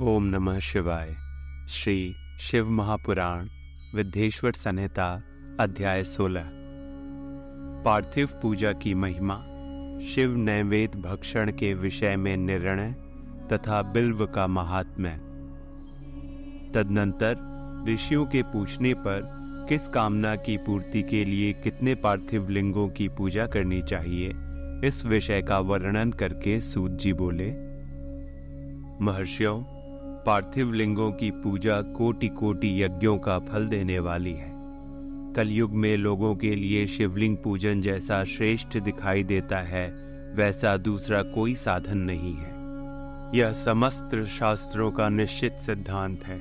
ओम नमः शिवाय। श्री शिव महापुराण विद्येश्वर संहिता अध्याय 16 पार्थिव पूजा की महिमा, शिव नैवेद भक्षण के विषय में निर्णय तथा बिल्व का महात्म्य। तदनंतर ऋषियों के पूछने पर किस कामना की पूर्ति के लिए कितने पार्थिव लिंगों की पूजा करनी चाहिए, इस विषय का वर्णन करके सूत जी बोले, महर्षियों पार्थिव लिंगों की पूजा कोटि कोटि यज्ञों का फल देने वाली है। कलयुग में लोगों के लिए शिवलिंग पूजन जैसा श्रेष्ठ दिखाई देता है, वैसा दूसरा कोई साधन नहीं है। यह समस्त शास्त्रों का निश्चित सिद्धांत है।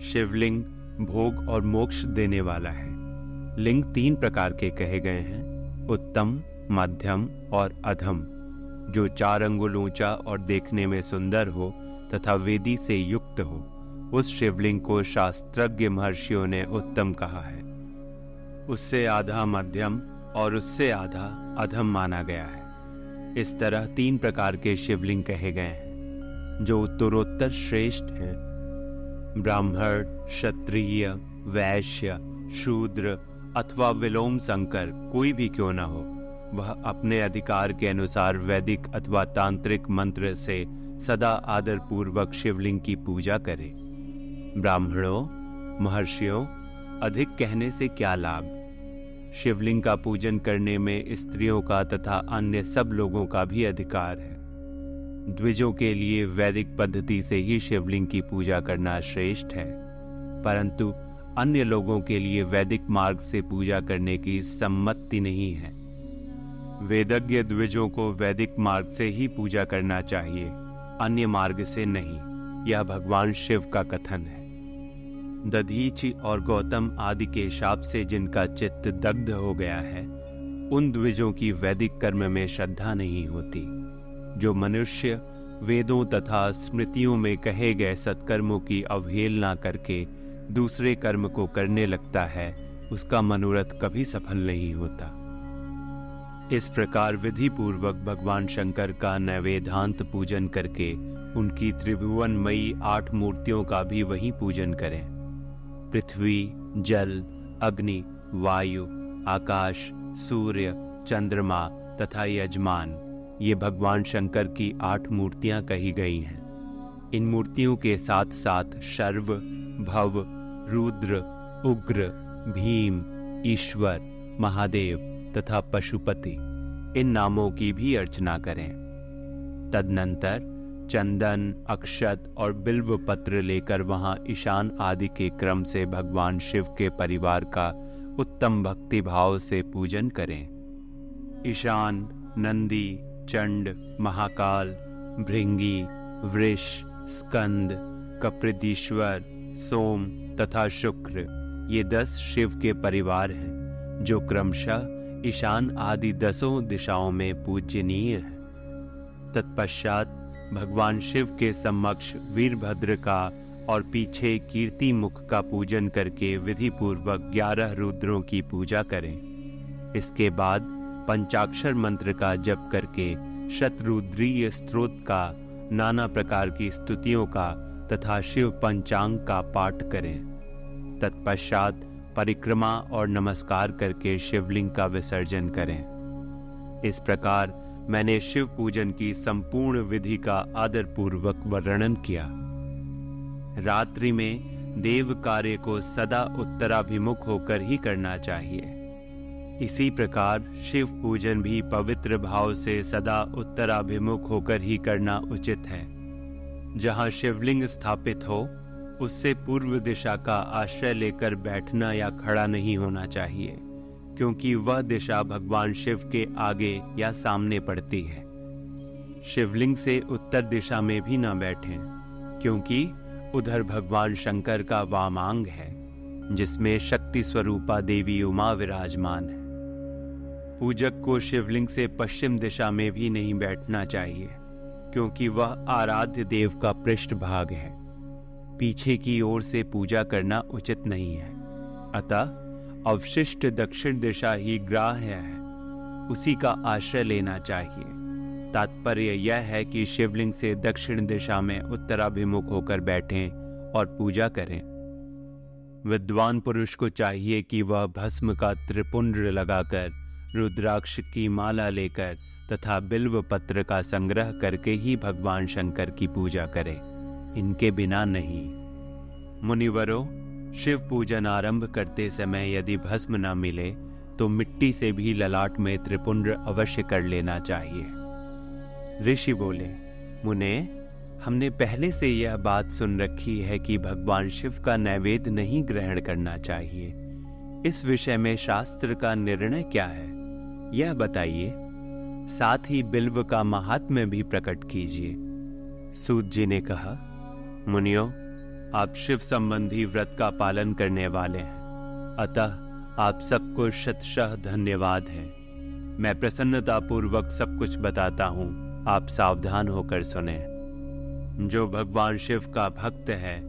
शिवलिंग भोग और मोक्ष देने वाला है। लिंग तीन प्रकार के कहे गए हैं, उत्तम, मध्यम और अधम। जो चार अंगुल ऊँचा और देखने में सुंदर हो तथा वेदी से युक्त हो, उस शिवलिंग को शास्त्रज्ञ महर्षियों ने उत्तम कहा है। उससे आधा मध्यम और उससे आधा अधम माना गया है। इस तरह तीन प्रकार के शिवलिंग कहे गए हैं, जो उत्तरोत्तर श्रेष्ठ हैं। ब्राह्मण, क्षत्रिय, वैश्य, शूद्र अथवा विलोम संकर कोई भी क्यों न हो, वह अपने अधिकार के अनुसार वैदिक अथवा तांत्रिक मंत्र से सदा आदर पूर्वक शिवलिंग की पूजा करे। ब्राह्मणों, महर्षियों, अधिक कहने से क्या लाभ? शिवलिंग का पूजन करने में स्त्रियों का तथा अन्य सब लोगों का भी अधिकार है। द्विजों के लिए वैदिक पद्धति से ही शिवलिंग की पूजा करना श्रेष्ठ है। परंतु अन्य लोगों के लिए वैदिक मार्ग से पूजा करने की सम्मति नहीं है। वेदज्ञ द्विजों को वैदिक मार्ग से ही पूजा करना चाहिए। अन्य मार्ग से नहीं, यह भगवान शिव का कथन है। दधीचि और गौतम आदि के शाप से जिनका चित्त दग्ध हो गया है, उन द्विजों की वैदिक कर्म में श्रद्धा नहीं होती। जो मनुष्य वेदों तथा स्मृतियों में कहे गए सत्कर्मों की अवहेलना करके दूसरे कर्म को करने लगता है, उसका मनोरथ कभी सफल नहीं होता। इस प्रकार विधि पूर्वक भगवान शंकर का नैवेदांत पूजन करके उनकी त्रिभुवनमयी आठ मूर्तियों का भी वही पूजन करें। पृथ्वी, जल, अग्नि, वायु, आकाश, सूर्य, चंद्रमा तथा यजमान, ये भगवान शंकर की आठ मूर्तियाँ कही गई हैं। इन मूर्तियों के साथ साथ शर्व, भव, रुद्र, उग्र, भीम, ईश्वर, महादेव तथा पशुपति, इन नामों की भी अर्चना करें। तदनंतर चंदन, अक्षत और बिल्व पत्र लेकर वहाँ ईशान आदि के क्रम से भगवान शिव के परिवार का उत्तम भक्ति भाव से पूजन करें। ईशान, नंदी, चंड, महाकाल, भृंगी, वृष, स्कंद, कप्रदीश्वर, सोम तथा शुक्र, ये दस शिव के परिवार हैं, जो क्रमशः ईशान आदि दसों दिशाओं में पूजनीय है। तत्पश्चात भगवान शिव के समक्ष वीरभद्र का और पीछे कीर्ति मुख का पूजन करके विधि पूर्वक ग्यारह रुद्रों की पूजा करें। इसके बाद पंचाक्षर मंत्र का जप करके शत्रुद्रीय स्त्रोत का, नाना प्रकार की स्तुतियों का तथा शिव पंचांग का पाठ करें। तत्पश्चात परिक्रमा और नमस्कार करके शिवलिंग का विसर्जन करें। इस प्रकार मैंने शिव पूजन की संपूर्ण विधि का आदर पूर्वक वर्णन किया। रात्रि में देव कार्य को सदा उत्तराभिमुख होकर ही करना चाहिए। इसी प्रकार शिव पूजन भी पवित्र भाव से सदा उत्तराभिमुख होकर ही करना उचित है। जहाँ शिवलिंग स्थापित हो उससे पूर्व दिशा का आश्रय लेकर बैठना या खड़ा नहीं होना चाहिए, क्योंकि वह दिशा भगवान शिव के आगे या सामने पड़ती है। शिवलिंग से उत्तर दिशा में भी न बैठें, क्योंकि उधर भगवान शंकर का वामांग है, जिसमें शक्ति स्वरूपा देवी उमा विराजमान है। पूजक को शिवलिंग से पश्चिम दिशा में भी नहीं बैठना चाहिए, क्योंकि वह आराध्य देव का पृष्ठ भाग है। पीछे की ओर से पूजा करना उचित नहीं है। अतः अवशिष्ट दक्षिण दिशा ही ग्राह्य है। उसी का आश्रय लेना चाहिए। तात्पर्य यह है कि शिवलिंग से दक्षिण दिशा में उत्तराभिमुख होकर बैठें और पूजा करें। विद्वान पुरुष को चाहिए कि वह भस्म का त्रिपुंड लगाकर, रुद्राक्ष की माला लेकर तथा बिल्व पत्र का संग्रह करके ही भगवान शंकर की पूजा करे। इनके बिना नहीं। मुनिवरों, शिव पूजन आरंभ करते समय यदि भस्म न मिले तो मिट्टी से भी ललाट में त्रिपुंड अवश्य कर लेना चाहिए। ऋषि बोले, मुने, हमने पहले से यह बात सुन रखी है कि भगवान शिव का नैवेद्य नहीं ग्रहण करना चाहिए। इस विषय में शास्त्र का निर्णय क्या है? यह बताइए। साथ ही बिल्व का महात्म्य भी प्रकट कीजिए। सूत जी ने कहा मुनियो, आप शिव संबंधी व्रत का पालन करने वाले हैं। अतः आप सबको शतशः धन्यवाद है। मैं प्रसन्नता पूर्वक सब कुछ बताता हूँ। आप सावधान होकर सुने। जो भगवान शिव का भक्त है,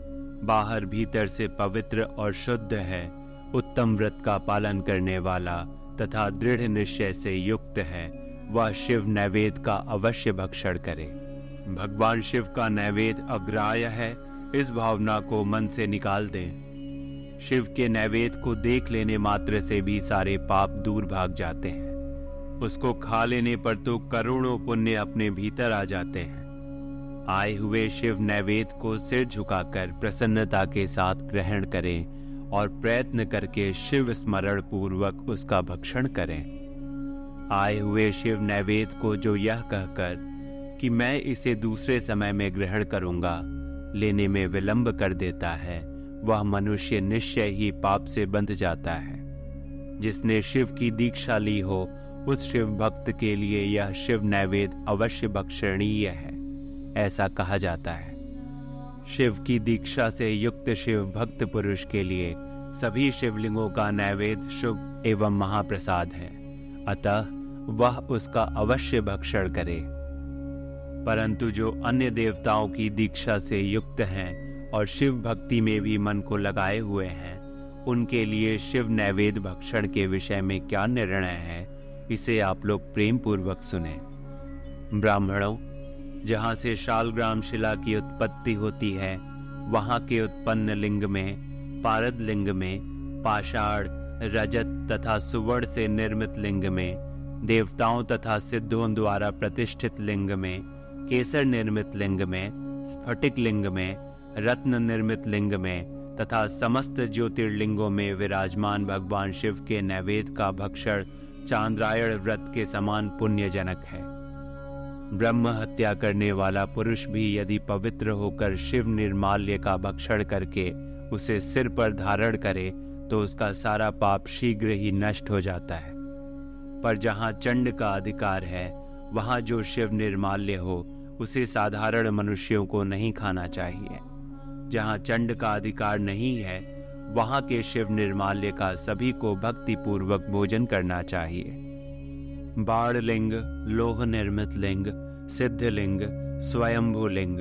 बाहर भीतर से पवित्र और शुद्ध है, उत्तम व्रत का पालन करने वाला तथा दृढ़ निश्चय से युक्त है, वह शिव नैवेद्य का अवश्य भक्षण करे। भगवान शिव का नैवेद्य अग्राह्य है, इस भावना को मन से निकाल दें। शिव के नैवेद्य को देख लेने मात्र से भी सारे पाप दूर भाग जाते हैं। उसको खा लेने पर तो करोड़ों पुण्य अपने भीतर आ जाते हैं। आए हुए शिव नैवेद्य को सिर झुकाकर प्रसन्नता के साथ ग्रहण करें और प्रयत्न करके शिव स्मरण पूर्वक उसका भक्षण करें। आए हुए शिव नैवेद्य को जो यह कहकर कि मैं इसे दूसरे समय में ग्रहण करूँगा। लेने में विलंब कर देता है। वह मनुष्य निश्चय ही पाप से बंध जाता है। जिसने शिव की दीक्षा ली हो, उस शिव भक्त के लिए यह शिव नैवेद्य अवश्य भक्षणीय है। ऐसा कहा जाता है। शिव की दीक्षा से युक्त शिव भक्त पुरुष के लिए सभी शिवलिंगों का नैवेद्य शुभ एवं महाप्रसाद है। अतः वह उसका अवश्य भक्षण करे। परंतु जो अन्य देवताओं की दीक्षा से युक्त हैं और शिव भक्ति में भी मन को लगाए हुए हैं, उनके लिए शिव नैवेद्य भक्षण के विषय में क्या निर्णय है, इसे आप लोग प्रेम पूर्वक सुने। ब्राह्मणों, जहाँ से शालग्राम शिला की उत्पत्ति होती है, वहाँ के उत्पन्न लिंग में, पारद लिंग में, पाषाण, रजत तथा सुवर्ण से निर्मित लिंग में, देवताओं तथा सिद्धों द्वारा प्रतिष्ठित लिंग में केसर निर्मित लिंग में, स्फटिक लिंग में, रत्न निर्मित लिंग में, तथा समस्त ज्योतिर्लिंगों में विराजमान भगवान शिव के नैवेद्य का भक्षण चांद्रायण व्रत के समान पुण्यजनक है। ब्रह्म हत्या करने वाला पुरुष भी यदि पवित्र होकर शिव निर्माल्य का भक्षण करके उसे सिर पर धारण करे तो उसका सारा पाप शीघ्र ही नष्ट हो जाता है। पर जहाँ चंड का अधिकार है वहाँ जो शिव निर्माल्य हो, उसे साधारण मनुष्यों को नहीं खाना चाहिए। जहाँ चंड का अधिकार नहीं है, वहाँ के शिव निर्माल्य का सभी को भक्ति पूर्वक भोजन करना चाहिए। बाढ़ लिंग लोह निर्मित लिंग सिद्ध लिंग स्वयंभू लिंग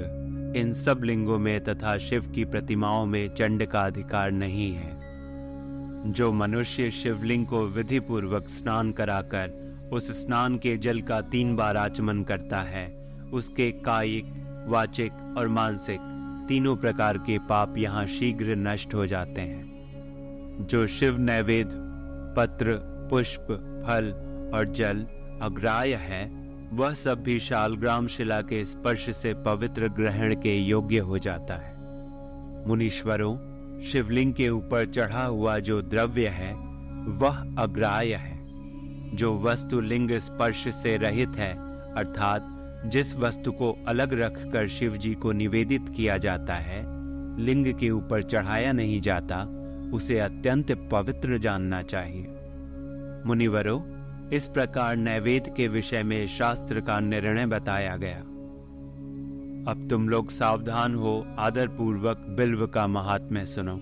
इन सब लिंगों में तथा शिव की प्रतिमाओं में चंड का अधिकार नहीं है। जो मनुष्य शिवलिंग को विधि पूर्वक स्नान कराकर उस स्नान के जल का तीन बार आचमन करता है। उसके कायिक, वाचिक और मानसिक तीनों प्रकार के पाप यहाँ शीघ्र नष्ट हो जाते हैं। जो शिव नैवेद्य, पत्र, पुष्प, फल और जल अग्राह्य है, वह सब भी शालग्राम शिला के स्पर्श से पवित्र ग्रहण के योग्य हो जाता है। मुनीश्वरों, शिवलिंग के ऊपर चढ़ा हुआ जो द्रव्य है, वह अग्राह्य है। जो वस्तु लिंग स्पर्श से रहित है, अर्थात जिस वस्तु को अलग रखकर शिव जी को निवेदित किया जाता है, लिंग के ऊपर चढ़ाया नहीं जाता, उसे अत्यंत पवित्र जानना चाहिए। मुनिवरों, इस प्रकार नैवेद्य के विषय में शास्त्र का निर्णय बताया गया। अब तुम लोग सावधान हो आदर पूर्वक बिल्व का महात्म्य सुनो।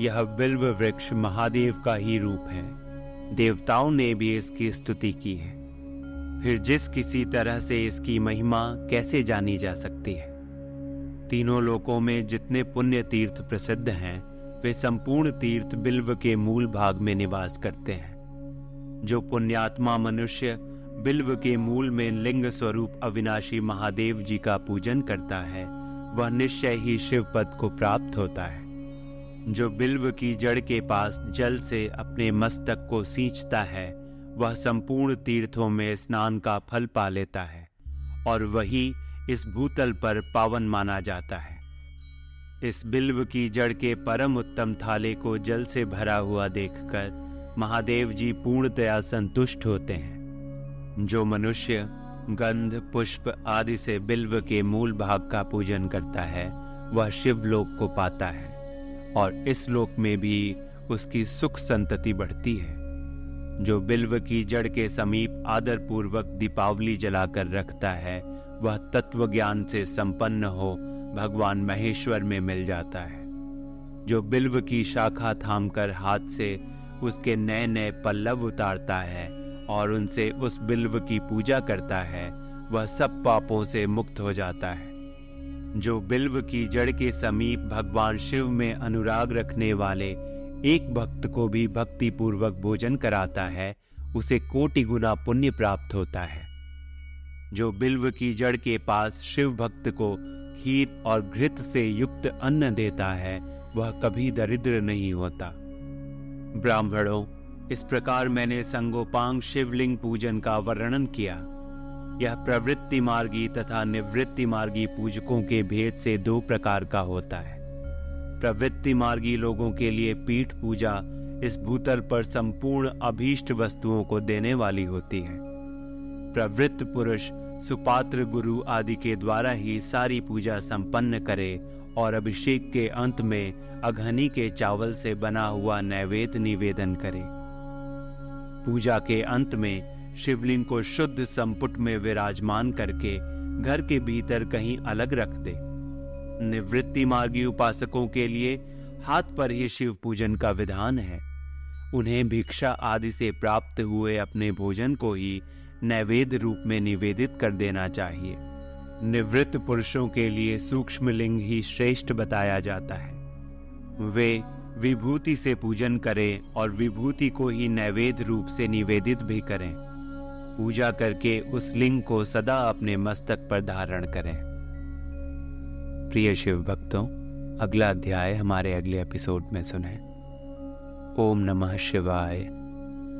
यह बिल्व वृक्ष महादेव का ही रूप है। देवताओं ने भी इसकी स्तुति की है। फिर जिस किसी तरह से इसकी महिमा कैसे जानी जा सकती है? तीनों लोकों में जितने पुण्य तीर्थ प्रसिद्ध हैं, वे संपूर्ण तीर्थ बिल्व के मूल भाग में निवास करते हैं। जो पुण्यात्मा मनुष्य बिल्व के मूल में लिंग स्वरूप अविनाशी महादेव जी का पूजन करता है, वह निश्चय ही शिव पद को प्राप्त होता है। जो बिल्व की जड़ के पास जल से अपने मस्तक को सींचता है, वह संपूर्ण तीर्थों में स्नान का फल पा लेता है, और वही इस भूतल पर पावन माना जाता है। इस बिल्व की जड़ के परम उत्तम थाले को जल से भरा हुआ देखकर महादेव जी पूर्णतया संतुष्ट होते हैं। जो मनुष्य, गंध, पुष्प आदि से बिल्व के मूल भाग का पूजन करता है, वह शिवलोक को पाता है। और इस लोक में भी उसकी सुख संतति बढ़ती है, जो बिल्व की जड़ के समीप आदर पूर्वक दीपावली जलाकर रखता है, वह तत्व ज्ञान से संपन्न हो भगवान महेश्वर में मिल जाता है। जो बिल्व की शाखा थामकर हाथ से उसके नए नए पल्लव उतारता है और उनसे उस बिल्व की पूजा करता है, वह सब पापों से मुक्त हो जाता है। जो बिल्व की जड़ के समीप भगवान शिव में अनुराग रखने वाले एक भक्त को भी भक्ति पूर्वक भोजन कराता है, उसे कोटि गुना पुण्य प्राप्त होता है। जो बिल्व की जड़ के पास शिव भक्त को खीर और घृत से युक्त अन्न देता है, वह कभी दरिद्र नहीं होता। ब्राह्मणों, इस प्रकार मैंने संगोपांग शिवलिंग पूजन का वर्णन किया। यह प्रवृत्ति मार्गी तथा निवृत्ति मार्गी पूजकों के भेद से दो प्रकार का होता है। प्रवृत्ति मार्गी लोगों के लिए पीठ पूजा इस भूतल पर संपूर्ण अभीष्ट वस्तुओं को देने वाली होती है। प्रवृत्त पुरुष, सुपात्र गुरु आदि के द्वारा ही सारी पूजा संपन्न करे और अभिषेक के अंत में अघनी के चावल से बना हुआ नैवेद्य निवेदन करे। पूजा के अंत में शिवलिंग को शुद्ध संपुट में विराजमान करके घर के भीतर कहीं अलग रख दे। निवृत्ति मार्गी उपासकों के लिए हाथ पर ही शिव पूजन का विधान है। उन्हें भिक्षा आदि से प्राप्त हुए अपने भोजन को ही नैवेद्य रूप में निवेदित कर देना चाहिए। निवृत्त पुरुषों के लिए सूक्ष्म लिंग ही श्रेष्ठ बताया जाता है। वे विभूति से पूजन करें और विभूति को ही नैवेद्य रूप से निवेदित भी करें। पूजा करके उस लिंग को सदा अपने मस्तक पर धारण करें। प्रिय शिव भक्तों, अगला अध्याय हमारे अगले एपिसोड में सुने। ओम नमः शिवाय।